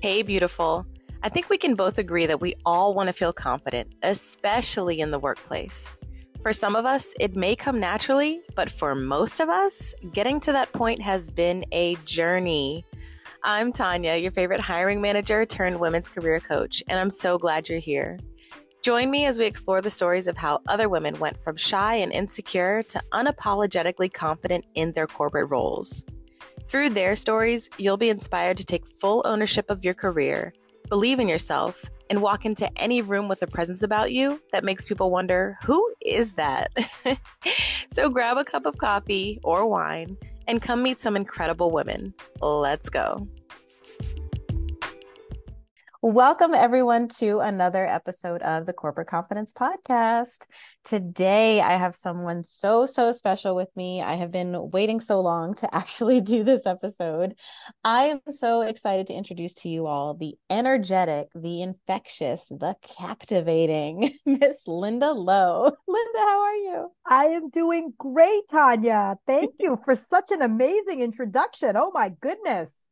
Hey, beautiful. I think we can both agree that we all want to feel confident, especially in the workplace. For some of us, it may come naturally, but for most of us, getting to that point has been a journey. I'm Tanya, your favorite hiring manager turned women's career coach, and I'm so glad you're here. Join me as we explore the stories of how other women went from shy and insecure to unapologetically confident in their corporate roles. Through their stories, you'll be inspired to take full ownership of your career, believe in yourself, and walk into any room with a presence about you that makes people wonder, who is that? so grab a cup of coffee or wine and come meet some incredible women. Let's go. Welcome, everyone, to another episode of the Corporate Confidence Podcast. Today, I have someone so, so special with me. I have been waiting so long to actually do this episode. I am so excited to introduce to you all the energetic, the infectious, the captivating Miss Linda Low. Linda, how are you? I am doing great, Tanya. Thank you for such an amazing introduction. Oh, my goodness.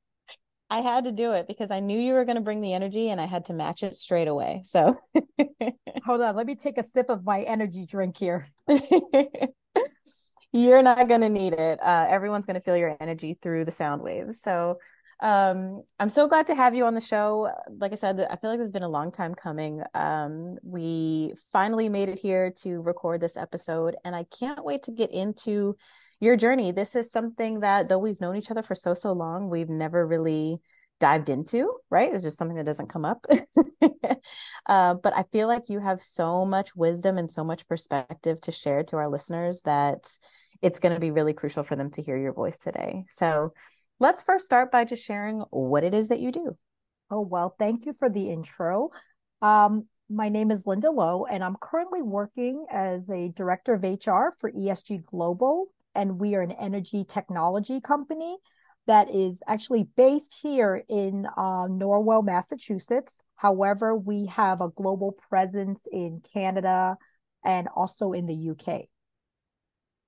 I had to do it because I knew you were going to bring the energy and I had to match it straight away. So hold on, let me take a sip of my energy drink here. You're not going to need it. Uh, everyone's going to feel your energy through the sound waves. So um, I'm so glad to have you on the show. Like I said, I feel like this has been a long time coming. Um, we finally made it here to record this episode, and I can't wait to get into your journey. This is something that though we've known each other for so so long, we've never really dived into, right? It's just something that doesn't come up. uh, but I feel like you have so much wisdom and so much perspective to share to our listeners that it's going to be really crucial for them to hear your voice today. So let's first start by just sharing what it is that you do. Oh, well, thank you for the intro. Um, my name is Linda Low, and I'm currently working as a director of HR for ESG Global and we are an energy technology company that is actually based here in uh, Norwell, Massachusetts. However, we have a global presence in Canada and also in the UK.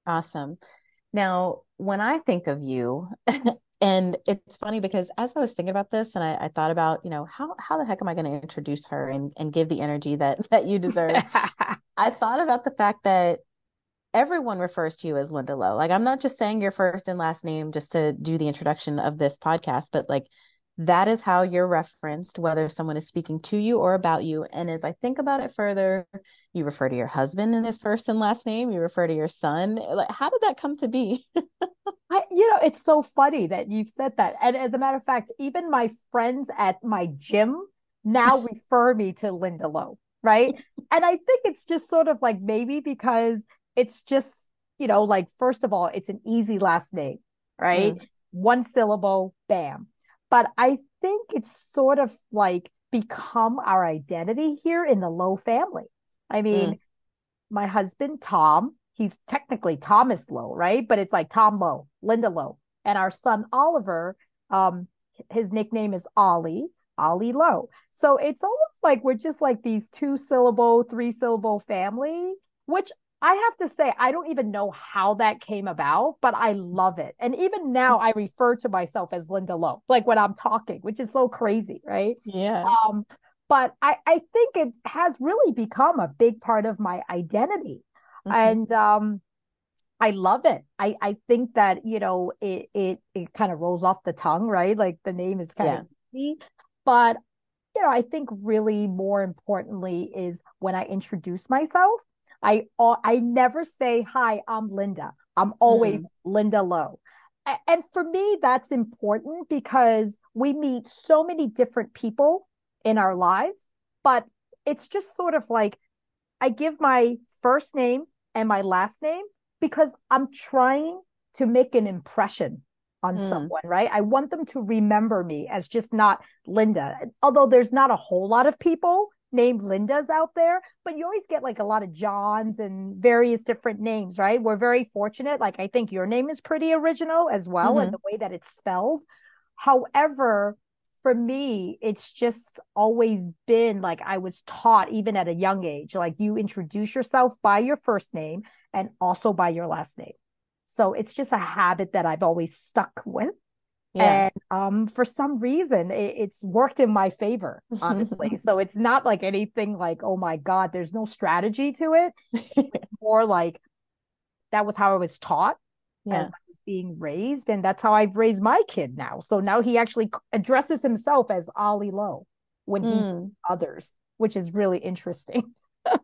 Awesome. Now, when I think of you, and it's funny because as I was thinking about this and I, I thought about, you know, how how the heck am I going to introduce her and, and give the energy that that you deserve? I thought about the fact that everyone refers to you as Linda Low. Like I'm not just saying your first and last name just to do the introduction of this podcast, but like that is how you're referenced, whether someone is speaking to you or about you. And as I think about it further, you refer to your husband in his first and last name, you refer to your son. Like, how did that come to be? I, you know, it's so funny that you've said that. And as a matter of fact, even my friends at my gym now refer me to Linda Low, right? and I think it's just sort of like maybe because it's just, you know, like, first of all, it's an easy last name, right? Mm. One syllable, bam. But I think it's sort of like become our identity here in the Low family. I mean, mm. my husband, Tom, he's technically Thomas Low, right? But it's like Tom Low, Linda Low, And our son, Oliver, um, his nickname is Ollie. Ollie Low. So it's almost like we're just like these two syllable, three syllable family, which I have to say, I don't even know how that came about, but I love it. And even now, I refer to myself as Linda Low, like when I'm talking, which is so crazy, right? Yeah. Um, but I, I think it has really become a big part of my identity. Mm-hmm. And um, I love it. I, I think that, you know, it, it, it kind of rolls off the tongue, right? Like the name is kind yeah. of easy. But, you know, I think really more importantly is when I introduce myself, I I never say hi, I'm Linda. I'm always mm. Linda Low. And for me, that's important because we meet so many different people in our lives, but it's just sort of like I give my first name and my last name because I'm trying to make an impression on mm. someone, right? I want them to remember me as just not Linda. Although there's not a whole lot of people named Lindas out there, but you always get like a lot of Johns and various different names, right? We're very fortunate. Like I think your name is pretty original as well, mm-hmm. and the way that it's spelled. However, for me, it's just always been like I was taught, even at a young age, like you introduce yourself by your first name and also by your last name. So it's just a habit that I've always stuck with. Yeah. And um, for some reason, it, it's worked in my favor, honestly. so it's not like anything like, oh my God, there's no strategy to it. It's more like that was how I was taught yeah. as I was being raised. And that's how I've raised my kid now. So now he actually addresses himself as Ollie Low when he mm. others, which is really interesting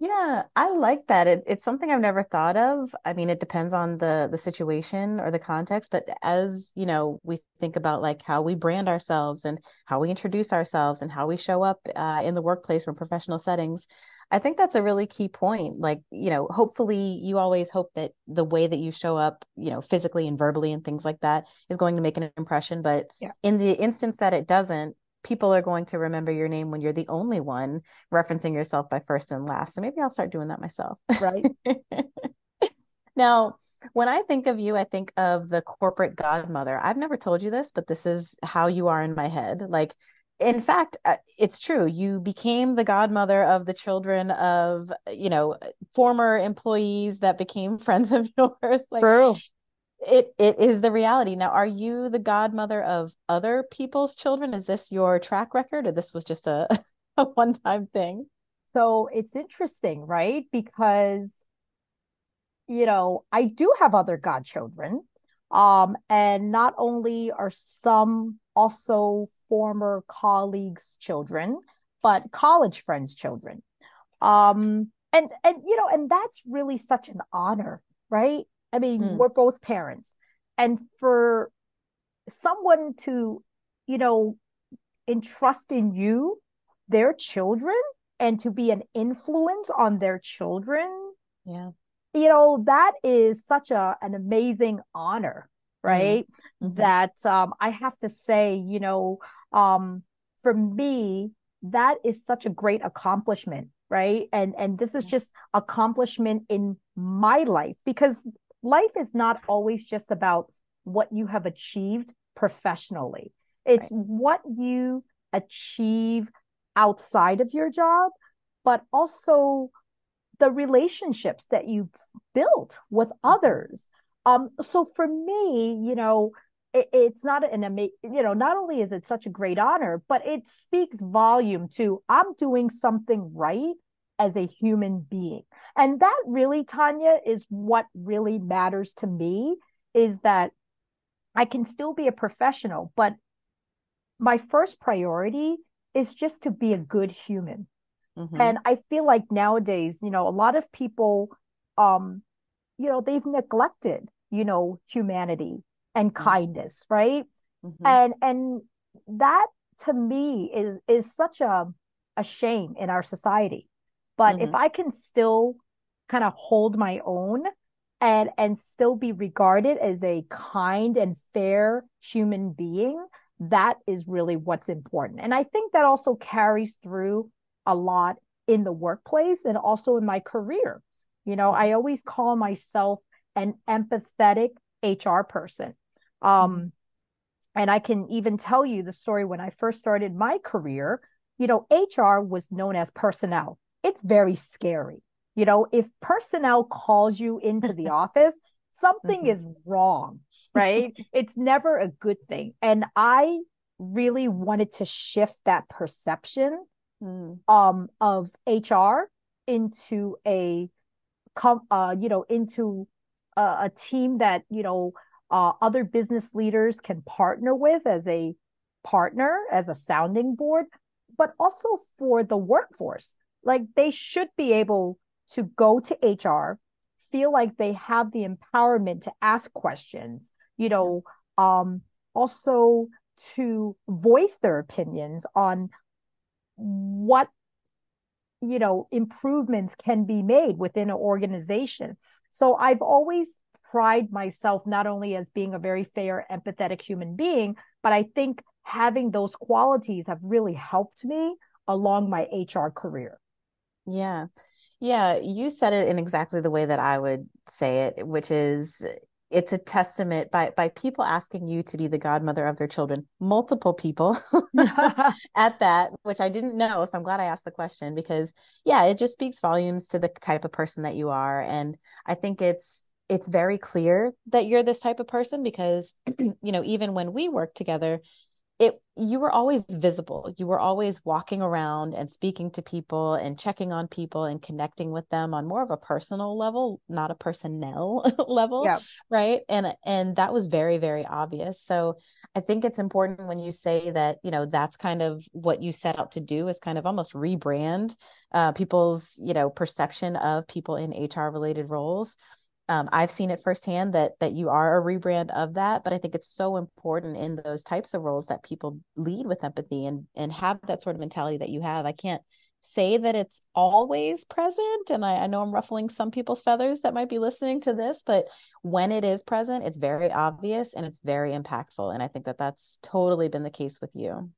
yeah, I like that. It, it's something I've never thought of. I mean, it depends on the the situation or the context, but as, you know, we think about like how we brand ourselves and how we introduce ourselves and how we show up uh, in the workplace or professional settings, I think that's a really key point. Like, you know, hopefully you always hope that the way that you show up, you know, physically and verbally and things like that is going to make an impression, but yeah. in the instance that it doesn't, people are going to remember your name when you're the only one referencing yourself by first and last. So maybe I'll start doing that myself. Right. now, when I think of you, I think of the corporate godmother. I've never told you this, but this is how you are in my head. Like, in fact, uh, it's true. You became the godmother of the children of, you know, former employees that became friends of yours. Like, true it it is the reality. Now are you the godmother of other people's children? Is this your track record or this was just a, a one-time thing? So it's interesting right? Because you know i do have other godchildren um and not only are some also former colleagues children but college friends children. Um and and you know and that's really such an honor right I mean, mm. we're both parents. And for someone to, you know, entrust in you their children and to be an influence on their children. Yeah. You know, that is such a an amazing honor, mm-hmm. right? Mm-hmm. That um I have to say, you know, um for me, that is such a great accomplishment right and and this is just accomplishment in my life because life is not always just about what you have achieved professionally. It's right. what you achieve outside of your job, but also the relationships that you've built with mm-hmm. others. Um, so for me, you know, it, it's not an amazing, you know, not only is it such a great honor, but it speaks volume to I'm doing something right as a human being. And that really, Tanya, is what really matters to me is that I can still be a professional, but my first priority is just to be a good human. Mm-hmm. And I feel like nowadays, you know, a lot of people, um, you know, they've neglected, you know, humanity and mm-hmm. kindness, right? Mm-hmm. And and that to me is is such a a shame in our society but mm-hmm. if I can still kind of hold my own and and still be regarded as a kind and fair human being, that is really what's important. And I think that also carries through a lot in the workplace and also in my career. You know, I always call myself an empathetic HR person. Um, mm-hmm. and I can even tell you the story when I first started my career. You know, HR was known as personnel it's very scary. You know, if personnel calls you into the office, something mm-hmm. is wrong, right? it's never a good thing. And I really wanted to shift that perception mm. um, of HR into a com- uh, you know into a, a team that you know uh, other business leaders can partner with as a partner as a sounding board but also for the workforce like they should be able to go to HR, feel like they have the empowerment to ask questions, you know, um, also to voice their opinions on what you know improvements can be made within an organization. So i've always pride myself not only as being a very fair empathetic human being but i think having those qualities have really helped me along my hr career yeah. Yeah, you said it in exactly the way that I would say it, which is it's a testament by by people asking you to be the godmother of their children, multiple people at that, which I didn't know, so I'm glad I asked the question because yeah, it just speaks volumes to the type of person that you are and I think it's it's very clear that you're this type of person because you know even when we work together it you were always visible. You were always walking around and speaking to people and checking on people and connecting with them on more of a personal level not a personnel level yeah. right? And and that was very very obvious. So i think it's important when you say that you know that's kind of what you set out to do is kind of almost rebrand uh, people's you know perception of people in hr related roles um, I've seen it firsthand that that you are a rebrand of that, but I think it's so important in those types of roles that people lead with empathy and and have that sort of mentality that you have. I can't say that it's always present, and I, I know I'm ruffling some people's feathers that might be listening to this, but when it is present, it's very obvious and it's very impactful, and I think that that's totally been the case with you.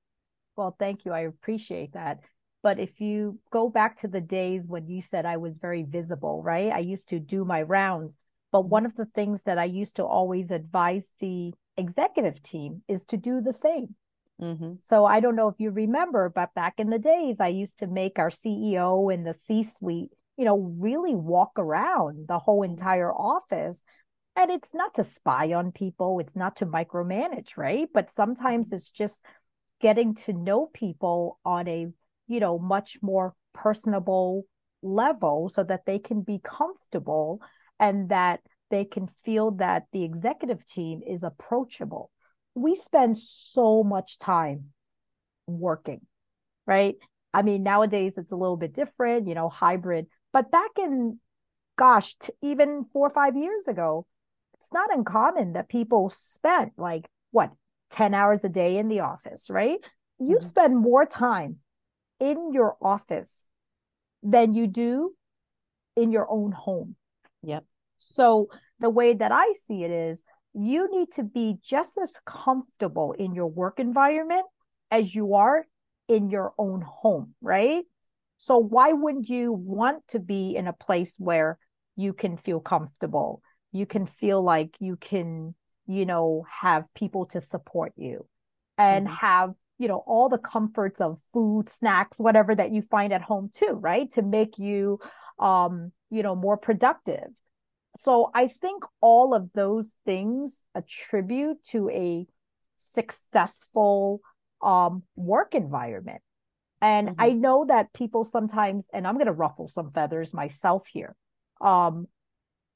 Well, thank you. I appreciate that. But if you go back to the days when you said I was very visible, right? I used to do my rounds. But mm-hmm. one of the things that I used to always advise the executive team is to do the same. Mm-hmm. So I don't know if you remember, but back in the days, I used to make our CEO and the C suite, you know, really walk around the whole entire office. And it's not to spy on people, it's not to micromanage, right? But sometimes it's just getting to know people on a you know, much more personable level so that they can be comfortable and that they can feel that the executive team is approachable. We spend so much time working, right? I mean, nowadays it's a little bit different, you know, hybrid, but back in, gosh, t- even four or five years ago, it's not uncommon that people spent like what, 10 hours a day in the office, right? You mm-hmm. spend more time in your office than you do in your own home. Yep. So the way that I see it is you need to be just as comfortable in your work environment as you are in your own home, right? So why wouldn't you want to be in a place where you can feel comfortable? You can feel like you can, you know, have people to support you and mm-hmm. have you know all the comforts of food snacks whatever that you find at home too right? To make you um you know more productive. So i think all of those things attribute to a successful um work environment. And mm-hmm. i know that people sometimes and i'm going to ruffle some feathers myself here um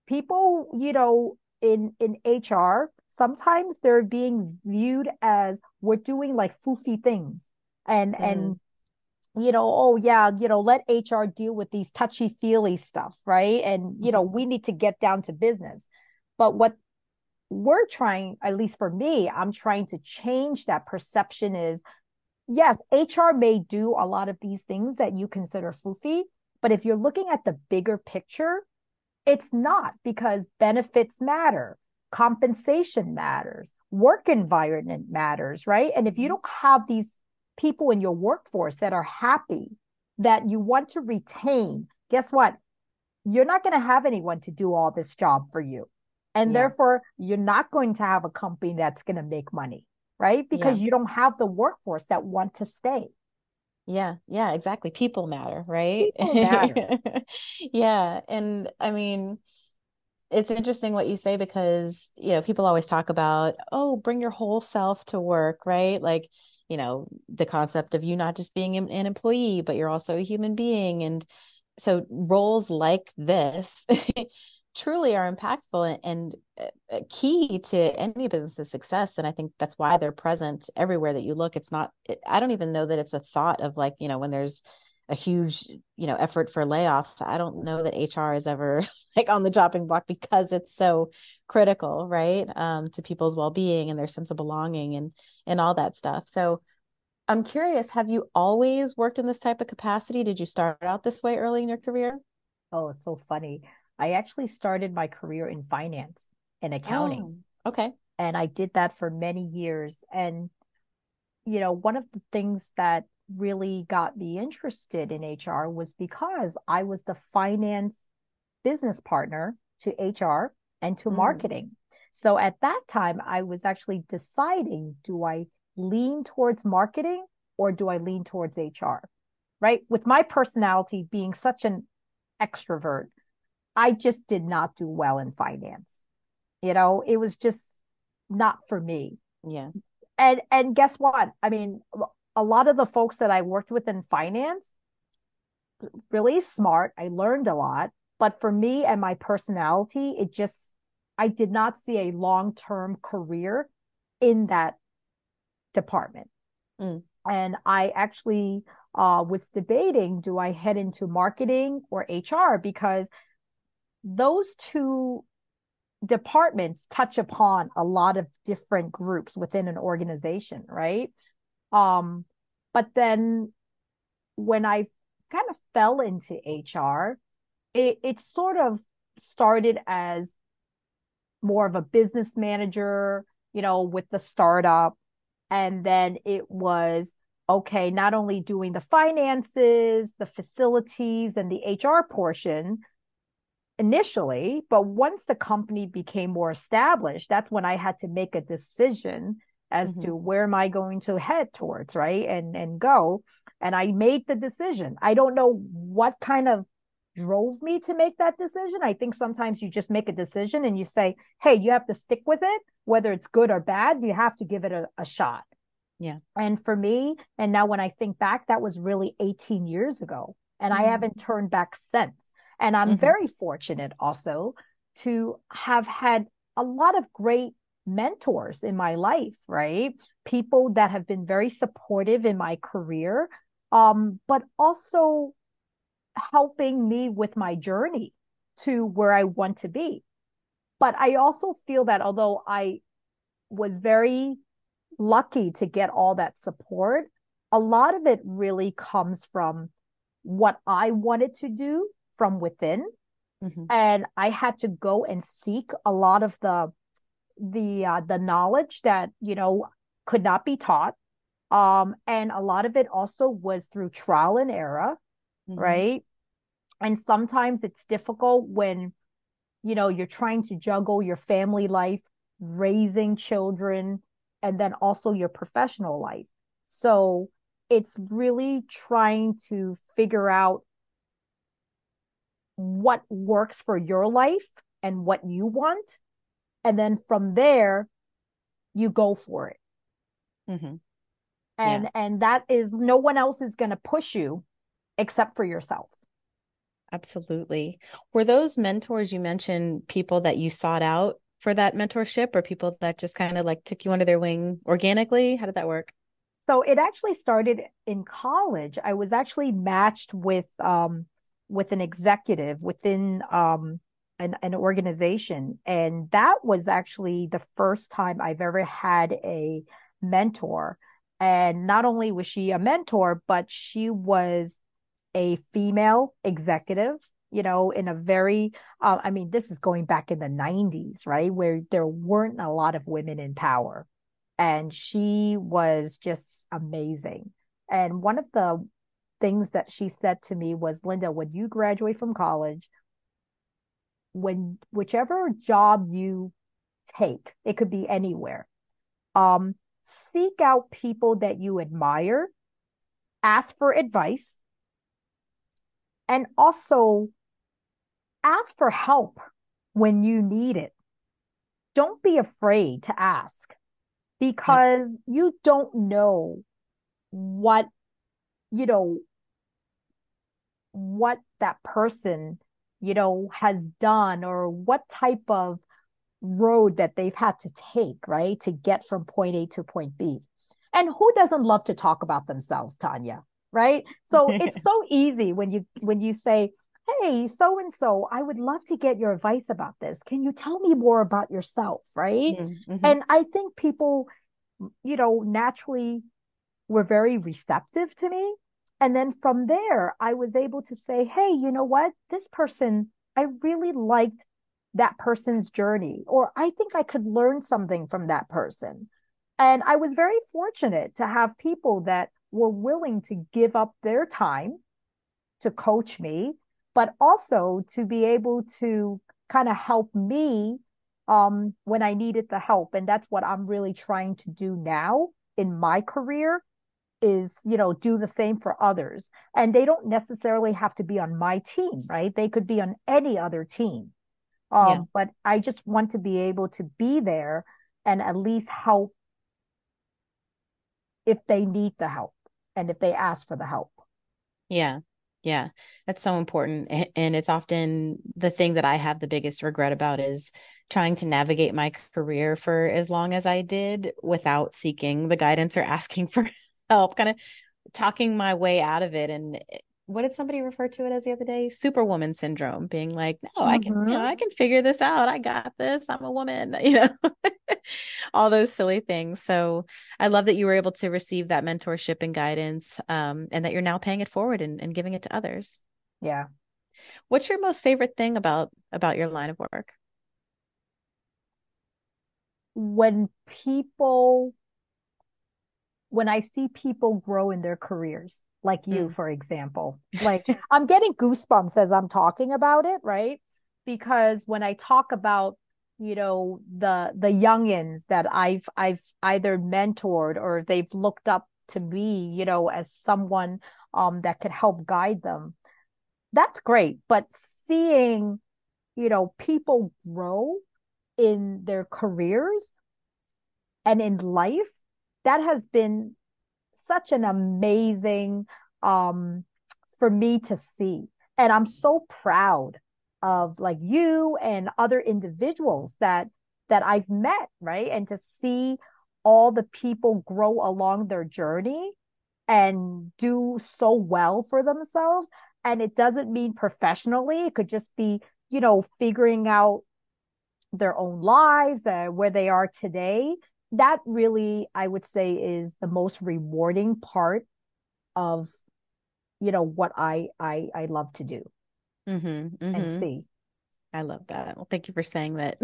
people you know in in hr sometimes they're being viewed as we're doing like foofy things. And mm. and you know oh yeah you know let hr deal with these touchy feely stuff right? And you know we need to get down to business. But what we're trying at least for me i'm trying to change that perception is yes hr may do a lot of these things that you consider foofy but if you're looking at the bigger picture it's not because benefits matter compensation matters, work environment matters, right? And if you mm-hmm. don't have these people in your workforce that are happy, that you want to retain, guess what? You're not going to have anyone to do all this job for you. And yeah. therefore, you're not going to have a company that's going to make money, right? Because yeah. you don't have the workforce that want to stay. Yeah, yeah, exactly. People matter, right? People matter. yeah. And I mean, it's interesting what you say because you know people always talk about oh bring your whole self to work right? Like you know the concept of you not just being an employee but you're also a human being. And so roles like this truly are impactful and, and, uh, key to any business's success. And i think that's why they're present everywhere that you look. It's not i don't even know that it's a thought of like you know when there's a huge you know effort for layoffs. I don't know that hr is ever like on the chopping block because it's so critical right um, to people's well-being and their sense of belonging and and all that stuff. So i'm curious have you always worked in this type of capacity? Did you start out this way early in your career? Oh it's so funny. I actually started my career in finance and accounting. Oh, okay. And i did that for many years. And you know one of the things that really got me interested in HR was because I was the finance business partner to HR and to mm. marketing. So at that time, I was actually deciding do I lean towards marketing or do I lean towards HR? Right. With my personality being such an extrovert, I just did not do well in finance. You know, it was just not for me. Yeah. And and guess what? I mean, a lot of the folks that I worked with in finance really smart. I learned a lot, but for me and my personality, it just I did not see a long-term career in that department. Mm. And I actually uh, was debating do I head into marketing or HR because those two departments touch upon a lot of different groups within an organization, right? Um, but then when I kind of fell into HR, it, it sort of started as more of a business manager, you know, with the startup. And then it was okay, not only doing the finances, the facilities, and the HR portion initially, but once the company became more established, that's when I had to make a decision as mm-hmm. to where am I going to head towards, right? And and go. And I made the decision. I don't know what kind of drove me to make that decision. I think sometimes you just make a decision and you say, hey, you have to stick with it, whether it's good or bad, you have to give it a, a shot. Yeah. And for me, and now when I think back, that was really 18 years ago. And mm-hmm. I haven't turned back since. And I'm mm-hmm. very fortunate also to have had a lot of great mentors in my life, right? People that have been very supportive in my career, um, but also helping me with my journey to where I want to be. But I also feel that although I was very lucky to get all that support. A lot of it really comes from what I wanted to do from within. Mm-hmm. And I had to go and seek a lot of the the uh, the knowledge that you know could not be taught um and a lot of it also was through trial and error mm-hmm. right and sometimes it's difficult when you know you're trying to juggle your family life raising children and then also your professional life. So it's really trying to figure out what works for your life and what you want. And then from there, you go for it. Mm-hmm. And, yeah. and that is no one else is going to push you except for yourself. Absolutely. Were those mentors you mentioned people that you sought out for that mentorship or people that just kind of like took you under their wing organically? How did that work? So it actually started in college. I was actually matched with um with an executive within um an, an organization. And that was actually the first time I've ever had a mentor. And not only was she a mentor, but she was a female executive you know, in a very, uh, I mean, this is going back in the 90s, right? Where there weren't a lot of women in power. And she was just amazing. And one of the things that she said to me was, Linda, when you graduate from college, when whichever job you take, it could be anywhere, um, seek out people that you admire, ask for advice, and also ask for help when you need it. Don't be afraid to ask because you don't know what, you know, what that person, you know, has done or what type of road that they've had to take, right? To get from point A to point B. And who doesn't love to talk about themselves, Tanya? Right. So it's so easy when you, when you say, hey, so and so, I would love to get your advice about this. Can you tell me more about yourself? Right. Mm-hmm. And I think people, you know, naturally were very receptive to me. And then from there, I was able to say, hey, you know what? This person, I really liked that person's journey, or I think I could learn something from that person. And I was very fortunate to have people that were willing to give up their time to coach me but also to be able to kind of help me um, when I needed the help. And that's what I'm really trying to do now in my career is you know do the same for others. And they don't necessarily have to be on my team right? They could be on any other team. Um, yeah. but i just want to be able to be there and at least help if they need the help and if they ask for the help. Yeah. Yeah. That's so important. And it's often the thing that i have the biggest regret about is trying to navigate my career for as long as i did without seeking the guidance or asking for help, kind of talking my way out of it. And what did somebody refer to it as the other day? Superwoman syndrome, being like, no, mm-hmm. I can, you know, mm-hmm. I can figure this out. I got this. I'm a woman, you know, all those silly things. So I love that you were able to receive that mentorship and guidance, um, and that you're now paying it forward and, and giving it to others. Yeah. What's your most favorite thing about about your line of work? When people when I see people grow in their careers, like you, mm. for example, like I'm getting goosebumps as I'm talking about it, right? Because when I talk about, you know, the the youngins that I've I've either mentored or they've looked up to me, you know, as someone um that could help guide them, that's great. But seeing, you know, people grow in their careers and in life that has been such an amazing um for me to see. And i'm so proud of like you and other individuals that that i've met right? And to see all the people grow along their journey and do so well for themselves. And it doesn't mean professionally. It could just be you know figuring out their own lives uh, where they are today that really i would say is the most rewarding part of you know what i i i love to do mm-hmm, mm-hmm. and see I love that. Well, thank you for saying that.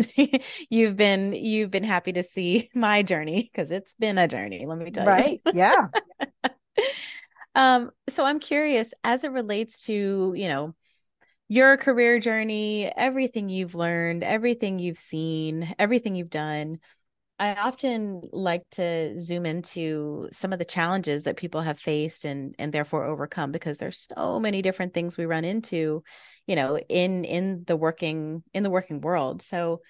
you've been you've been happy to see my journey because it's been a journey. Let me tell right? you. Right? Yeah. um. So I'm curious, as it relates to you know your career journey, everything you've learned, everything you've seen, everything you've done. I often like to zoom into some of the challenges that people have faced and and therefore overcome because there's so many different things we run into, you know, in in the working in the working world. So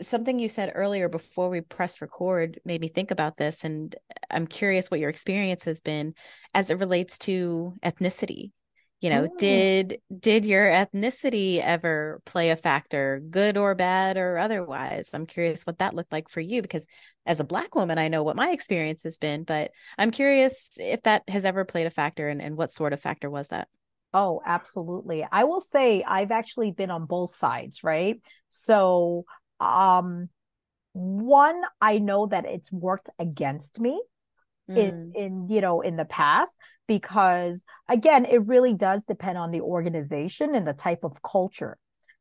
something you said earlier before we press record made me think about this and I'm curious what your experience has been as it relates to ethnicity you know oh. did did your ethnicity ever play a factor good or bad or otherwise? I'm curious what that looked like for you because as a black woman i know what my experience has been but i'm curious if that has ever played a factor and, and what sort of factor was that? Oh absolutely. I will say i've actually been on both sides right? So um one i know that it's worked against me mm. in in you know in the past because again it really does depend on the organization and the type of culture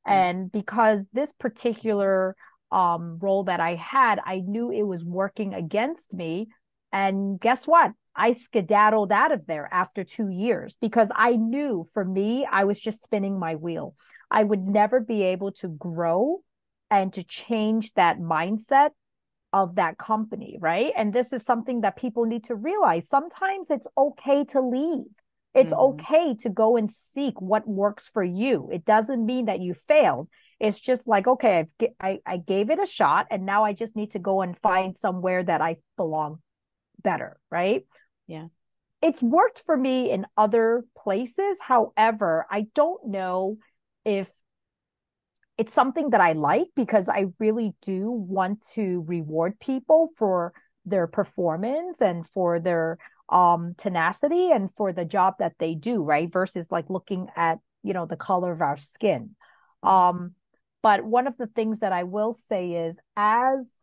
mm. and because this particular um, role that i had i knew it was working against me and guess what i skedaddled out of there after two years because i knew for me i was just spinning my wheel i would never be able to grow and to change that mindset of that company, right? And this is something that people need to realize. Sometimes it's okay to leave. It's mm-hmm. okay to go and seek what works for you. It doesn't mean that you failed. It's just like, okay, I've, I, I gave it a shot and now I just need to go and find somewhere that I belong better, right? Yeah. It's worked for me in other places. However, I don't know if it's something that I like because I really do want to reward people for their performance and for their um tenacity and for the job that they do, right? Versus like looking at, you know, the color of our skin. Um but one of the things that I will say is as,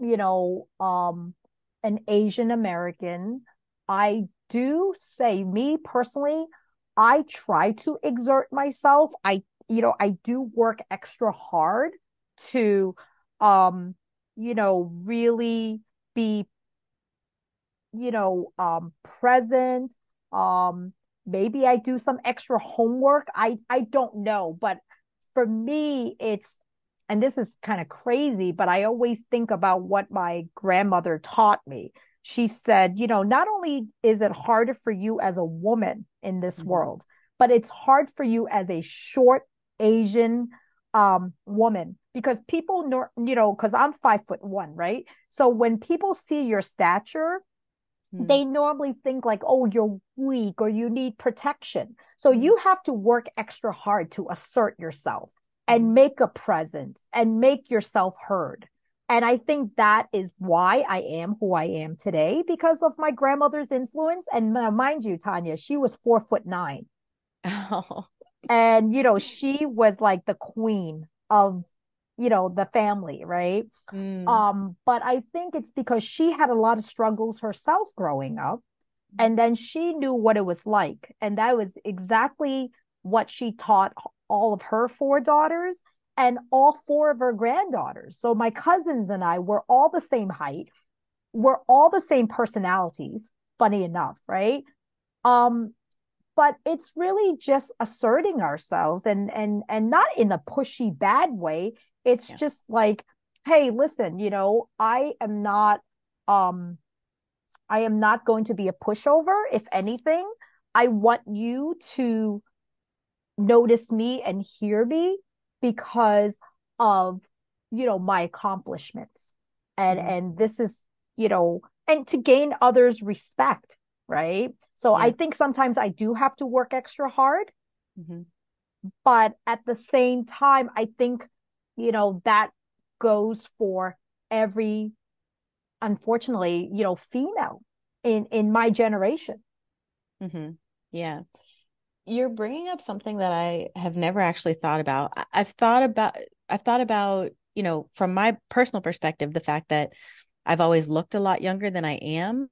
you know, um an Asian American, I do say me personally, I try to exert myself. I you know, I do work extra hard to, um, you know, really be, you know, um, present. Um, maybe I do some extra homework. I, I don't know, but for me, it's, and this is kind of crazy, but I always think about what my grandmother taught me. she said, you know, not only is it harder for you as a woman in this mm-hmm. world, but it's hard for you as a short Asian um, woman because people know, you know, because I'm five foot one, right? So when people see your stature, mm. they normally think like, oh, you're weak or you need protection. So mm. you have to work extra hard to assert yourself and mm. make a presence and make yourself heard. And I think that is why I am who I am today because of my grandmother's influence. And uh, mind you, Tanya, she was four foot nine. Oh. And, you know, she was like the queen of, you know, the family, right? Mm. Um, but I think it's because she had a lot of struggles herself growing up. And then she knew what it was like. And that was exactly what she taught all of her four daughters and all four of her granddaughters. So my cousins and I were all the same height. We're all the same personalities, funny enough, right? Um, but it's really just asserting ourselves and and and not in a pushy bad way. It's yeah. just like, hey, listen, you know, I am not um I am not going to be a pushover. If anything, I want you to notice me and hear me because of you know my accomplishments and mm-hmm. and this is you know and to gain others respect right so yeah. i think sometimes i do have to work extra hard mm-hmm. but at the same time i think you know that goes for every unfortunately you know female in in my generation mm-hmm. yeah you're bringing up something that I have never actually thought about. I've thought about I've thought about, you know, from my personal perspective, the fact that I've always looked a lot younger than I am.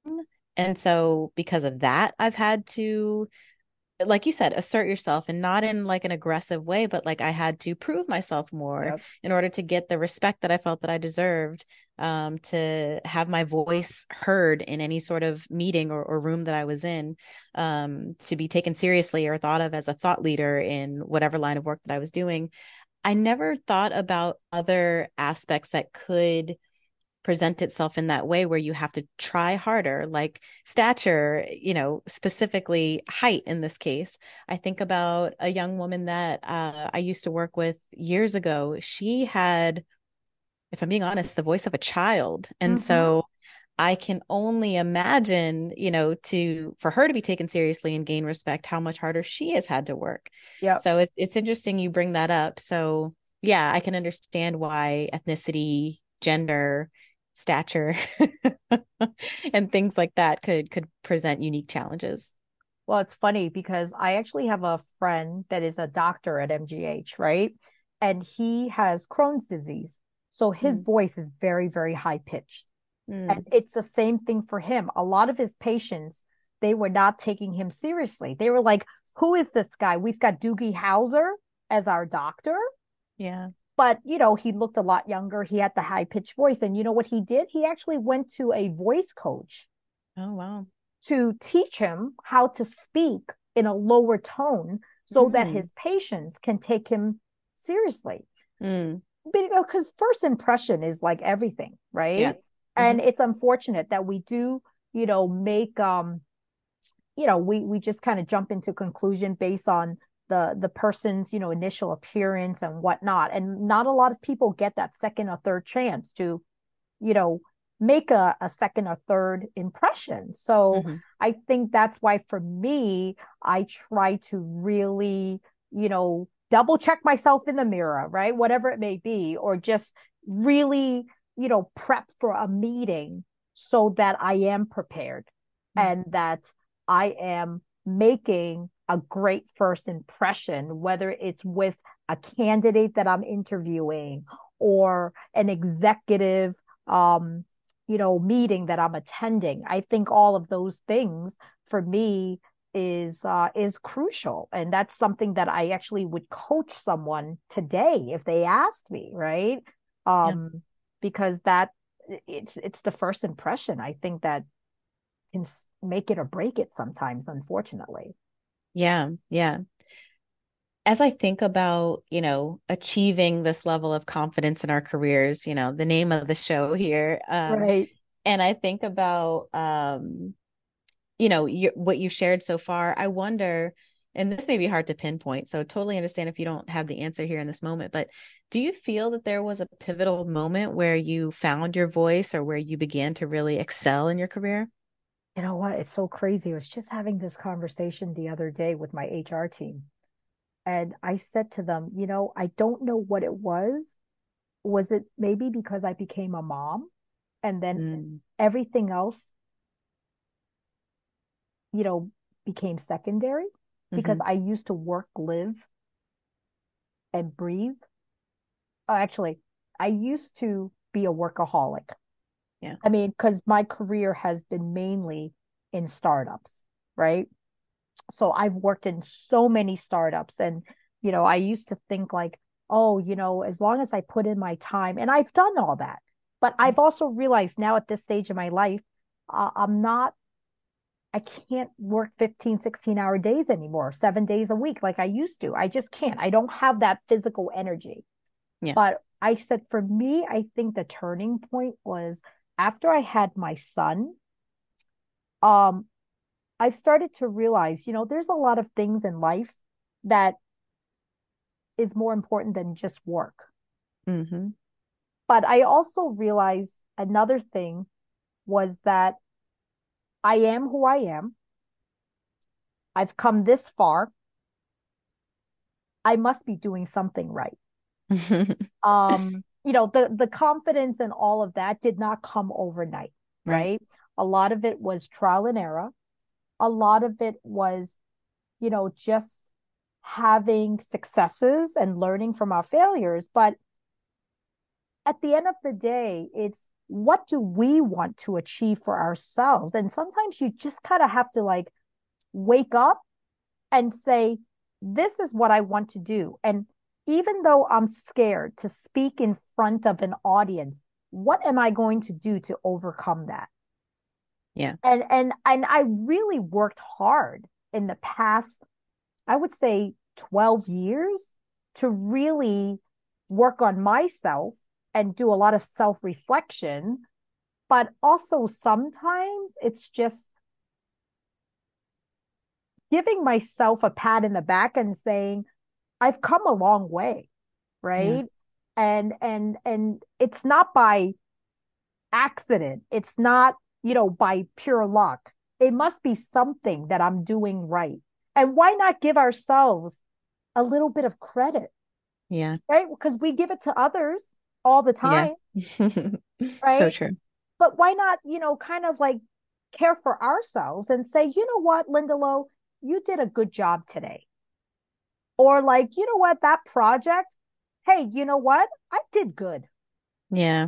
And so because of that, I've had to like you said assert yourself and not in like an aggressive way but like i had to prove myself more yep. in order to get the respect that i felt that i deserved um, to have my voice heard in any sort of meeting or, or room that i was in um, to be taken seriously or thought of as a thought leader in whatever line of work that i was doing i never thought about other aspects that could present itself in that way where you have to try harder like stature you know specifically height in this case. I think about a young woman that uh, i used to work with years ago. She had if i'm being honest the voice of a child. And mm-hmm. so i can only imagine you know to for her to be taken seriously and gain respect how much harder she has had to work. Yeah so it's, it's interesting you bring that up. So yeah i can understand why ethnicity gender stature and things like that could could present unique challenges. Well it's funny because i actually have a friend that is a doctor at mgh right? And he has crohn's disease. So his mm. voice is very very high pitched. Mm. and it's the same thing for him. A lot of his patients they were not taking him seriously. They were like who is this guy? We've got doogie howser as our doctor. Yeah but you know he looked a lot younger he had the high pitched voice and you know what he did he actually went to a voice coach oh wow to teach him how to speak in a lower tone so mm. that his patients can take him seriously mm. because first impression is like everything right yeah. mm-hmm. and it's unfortunate that we do you know make um you know we we just kind of jump into conclusion based on the the person's you know initial appearance and whatnot and not a lot of people get that second or third chance to you know make a, a second or third impression so mm-hmm. i think that's why for me i try to really you know double check myself in the mirror right whatever it may be or just really you know prep for a meeting so that i am prepared mm-hmm. and that i am making a great first impression, whether it's with a candidate that I'm interviewing or an executive, um, you know, meeting that I'm attending. I think all of those things for me is uh, is crucial, and that's something that I actually would coach someone today if they asked me, right? Um, yeah. Because that it's it's the first impression. I think that can make it or break it sometimes, unfortunately. Yeah, yeah. As I think about, you know, achieving this level of confidence in our careers, you know, the name of the show here, um, right. and I think about um you know you, what you've shared so far. I wonder and this may be hard to pinpoint so totally understand if you don't have the answer here in this moment but do you feel that there was a pivotal moment where you found your voice or where you began to really excel in your career you know what it's so crazy i was just having this conversation the other day with my hr team and i said to them you know i don't know what it was was it maybe because i became a mom and then mm. everything else you know became secondary because mm-hmm. I used to work, live, and breathe. Oh, actually, I used to be a workaholic. Yeah. I mean, because my career has been mainly in startups, right? So I've worked in so many startups. And, you know, I used to think like, oh, you know, as long as I put in my time, and I've done all that. But I've mm-hmm. also realized now at this stage of my life, uh, I'm not I can't work 15, 16 hour days anymore, seven days a week like I used to. I just can't. I don't have that physical energy. Yeah. But I said, for me, I think the turning point was after I had my son. Um, I started to realize, you know, there's a lot of things in life that is more important than just work. Mm-hmm. But I also realized another thing was that I am who I am. I've come this far. I must be doing something right. um, you know, the the confidence and all of that did not come overnight, right? right? A lot of it was trial and error. A lot of it was, you know, just having successes and learning from our failures. But at the end of the day, it's what do we want to achieve for ourselves? And sometimes you just kind of have to like wake up and say, this is what I want to do. And even though I'm scared to speak in front of an audience, what am I going to do to overcome that? Yeah. And and and I really worked hard in the past, I would say 12 years to really work on myself and do a lot of self reflection. But also sometimes it's just giving myself a pat in the back and saying, I've come a long way. Right. Yeah. And, and, and it's not by accident. It's not, you know, by pure luck. It must be something that I'm doing right. And why not give ourselves a little bit of credit? Yeah. Right. Because we give it to others all the time. Yeah. right. So true. But why not, you know, kind of like care for ourselves and say, you know what, Linda Low, you did a good job today. Or like, you know what, that project, hey, you know what? I did good. Yeah.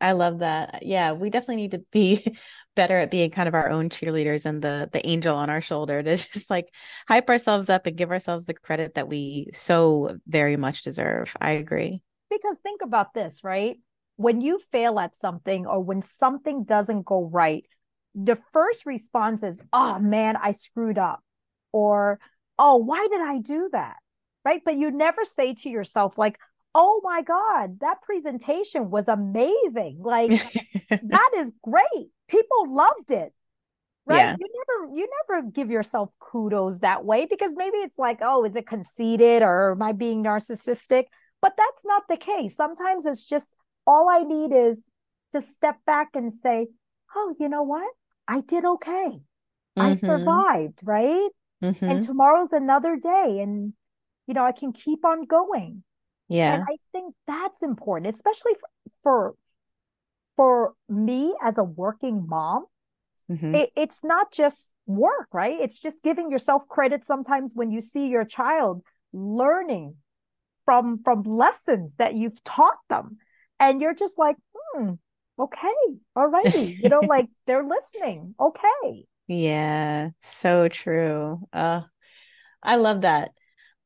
I love that. Yeah, we definitely need to be better at being kind of our own cheerleaders and the the angel on our shoulder to just like hype ourselves up and give ourselves the credit that we so very much deserve. I agree. Because think about this, right? When you fail at something or when something doesn't go right, the first response is, oh man, I screwed up. Or, oh, why did I do that? Right. But you never say to yourself, like, oh my God, that presentation was amazing. Like, that is great. People loved it. Right. Yeah. You never, you never give yourself kudos that way because maybe it's like, oh, is it conceited or am I being narcissistic? But that's not the case. Sometimes it's just all I need is to step back and say, oh, you know what? I did okay. Mm-hmm. I survived, right? Mm-hmm. And tomorrow's another day. And, you know, I can keep on going. Yeah. And I think that's important, especially for, for, for me as a working mom. Mm-hmm. It, it's not just work, right? It's just giving yourself credit sometimes when you see your child learning from from lessons that you've taught them and you're just like hmm okay all righty you know like they're listening okay yeah so true uh i love that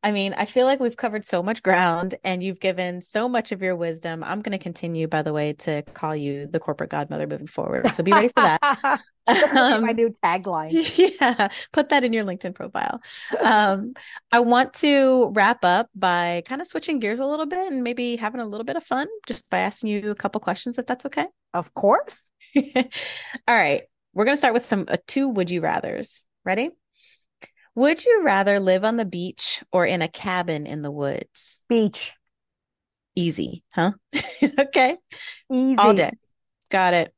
I mean, I feel like we've covered so much ground and you've given so much of your wisdom. I'm going to continue, by the way, to call you the corporate godmother moving forward. So be ready for that. um, my new tagline. Yeah, put that in your LinkedIn profile. Um, I want to wrap up by kind of switching gears a little bit and maybe having a little bit of fun just by asking you a couple questions, if that's okay. Of course. All right. We're going to start with some uh, two would you rathers. Ready? Would you rather live on the beach or in a cabin in the woods? Beach. Easy, huh? okay. Easy. All day. Got it.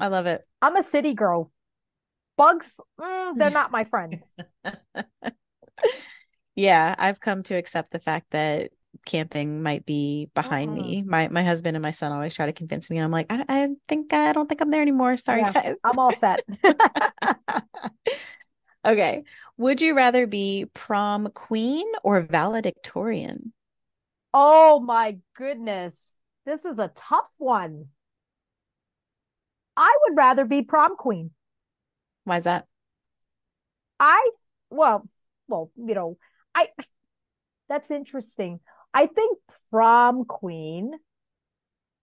I love it. I'm a city girl. Bugs, mm, they're not my friends. yeah, I've come to accept the fact that camping might be behind Mm-mm. me. My my husband and my son always try to convince me, and I'm like, I, I think I don't think I'm there anymore. Sorry, Yeah, guys. I'm all set. okay. Would you rather be prom queen or valedictorian? oh my goodness. This is a tough one. I would rather be prom queen. Why is that? I, well, well, you know, I, that's interesting. I think prom queen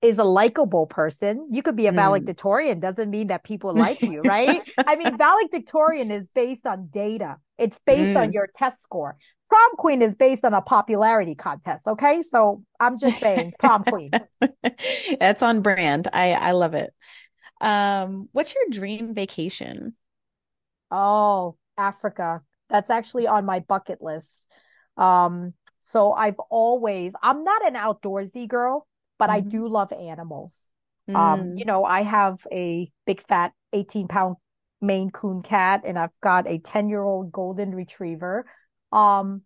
is a likable person. You could be a Mm. valedictorian, doesn't mean that people like you, right? I mean, valedictorian is based on data. It's based on Mm. your test score. Prom queen is based on a popularity contest. Okay. So I'm just saying prom queen. That's on brand. I I love it. Um, what's your dream vacation? Oh, Africa. That's actually on my bucket list. Um, so I've always, I'm not an outdoorsy girl, but I Mhm. do love animals. Um, Mm. you know, I have a big fat 18 pound Maine Coon cat and I've got a 10 year old golden retriever. Um,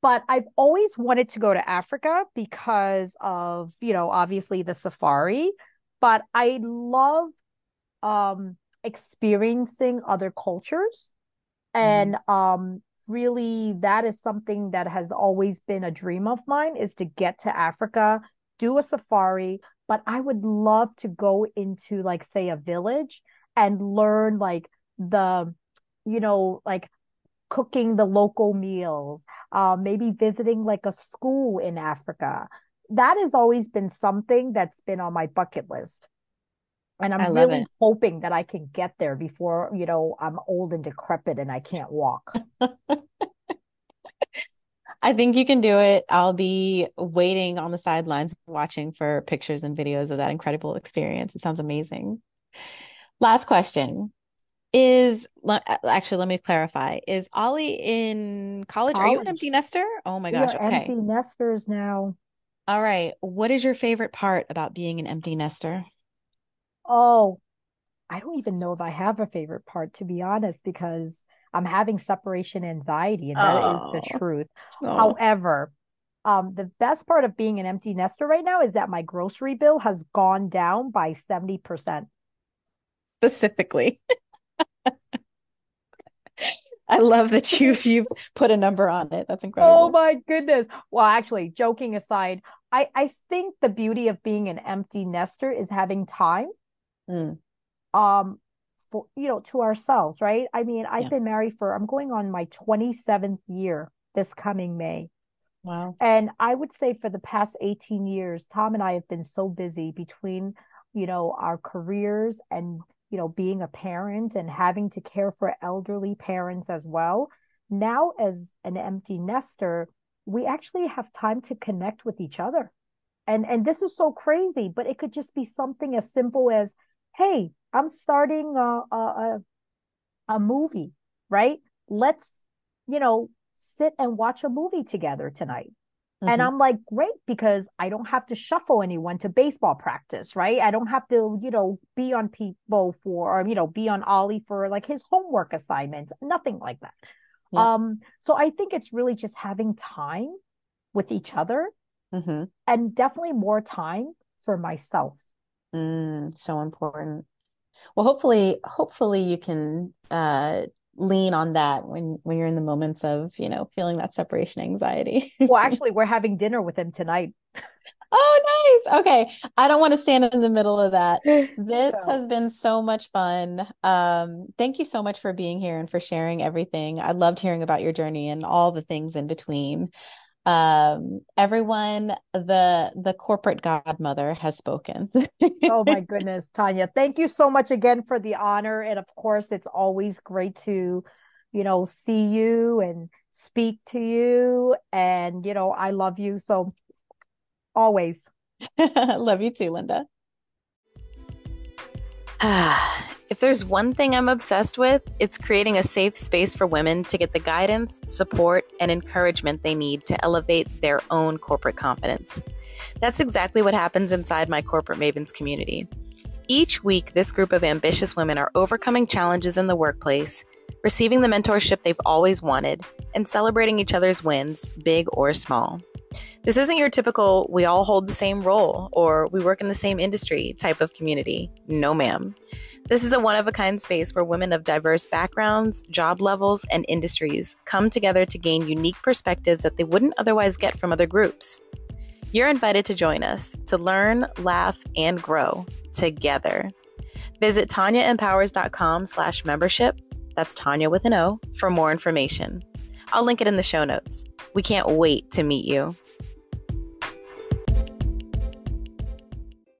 but I've always wanted to go to Africa because of, you know, obviously the safari, but I love um experiencing other cultures. And um really that is something that has always been a dream of mine is to get to Africa, do a safari, but I would love to go into like say a village and learn like the you know like cooking the local meals, uh, maybe visiting like a school in Africa. That has always been something that's been on my bucket list. And I'm really it. hoping that I can get there before, you know, I'm old and decrepit and I can't walk. I think you can do it. I'll be waiting on the sidelines watching for pictures and videos of that incredible experience. It sounds amazing. Last question. Is actually, let me clarify. Is Ollie in college? Are you an empty nester? Oh my gosh. Okay. empty nesters now. All right. What is your favorite part about being an empty nester? Oh, I don't even know if I have a favorite part, to be honest, because I'm having separation anxiety, and that is the Oh. truth. Oh, However, um, the best part of being an empty nester right now is that my grocery bill has gone down by 70%. specifically. I love that you've you've put a number on it. That's incredible. Oh my goodness. Well, actually, joking aside, I, I think the beauty of being an empty nester is having time Mm. um for you know to ourselves, right? I mean, I've Yeah. been married for I'm going on my 27th year this coming May. Wow. And I would say for the past 18 years, Tom and I have been so busy between, you know, our careers and, you know, being a parent and having to care for elderly parents as well. Now, as an empty nester, we actually have time to connect with each other. And and this is so crazy, but it could just be something as simple as, hey, I'm starting a a, a, a movie, right? Let's, you know, sit and watch a movie together tonight. And Mhm. I'm like, great, because I don't have to shuffle anyone to baseball practice, right? I don't have to, you know, be on people for, or, you know, be on Ollie for like his homework assignments, nothing like that. Um, so I think it's really just having time with each other Mhm. and definitely more time for myself. Mm, so important. Well, hopefully, hopefully you can uh lean on that when when you're in the moments of, you know, feeling that separation anxiety. Well, actually, we're having dinner with him tonight. Oh, nice. Okay. I don't want to stand in the middle of that. This So- has been so much fun. Um, thank you so much for being here and for sharing everything. I loved hearing about your journey and all the things in between. Um, everyone, the the corporate godmother has spoken. Oh my goodness, Tonya. Thank you so much again for the honor. And of course, it's always great to, you know, see you and speak to you. And, you know, I love you. So always. Love you too, Linda. if there's one thing I'm obsessed with, it's creating a safe space for women to get the guidance, support, and encouragement they need to elevate their own corporate confidence. That's exactly what happens inside my Corporate Mavens community. Each week, this group of ambitious women are overcoming challenges in the workplace, receiving the mentorship they've always wanted, and celebrating each other's wins, big or small. This isn't your typical, we all hold the same role or we work in the same industry type of community. No, ma'am. This is a one of a kind space where women of diverse backgrounds, job levels, and industries come together to gain unique perspectives that they wouldn't otherwise get from other groups. You're invited to join us to learn, laugh, and grow together. Visit TonyaEmpowers.com slash membership. That's Tonya with an O for more information. I'll link it in the show notes. We can't wait to meet you.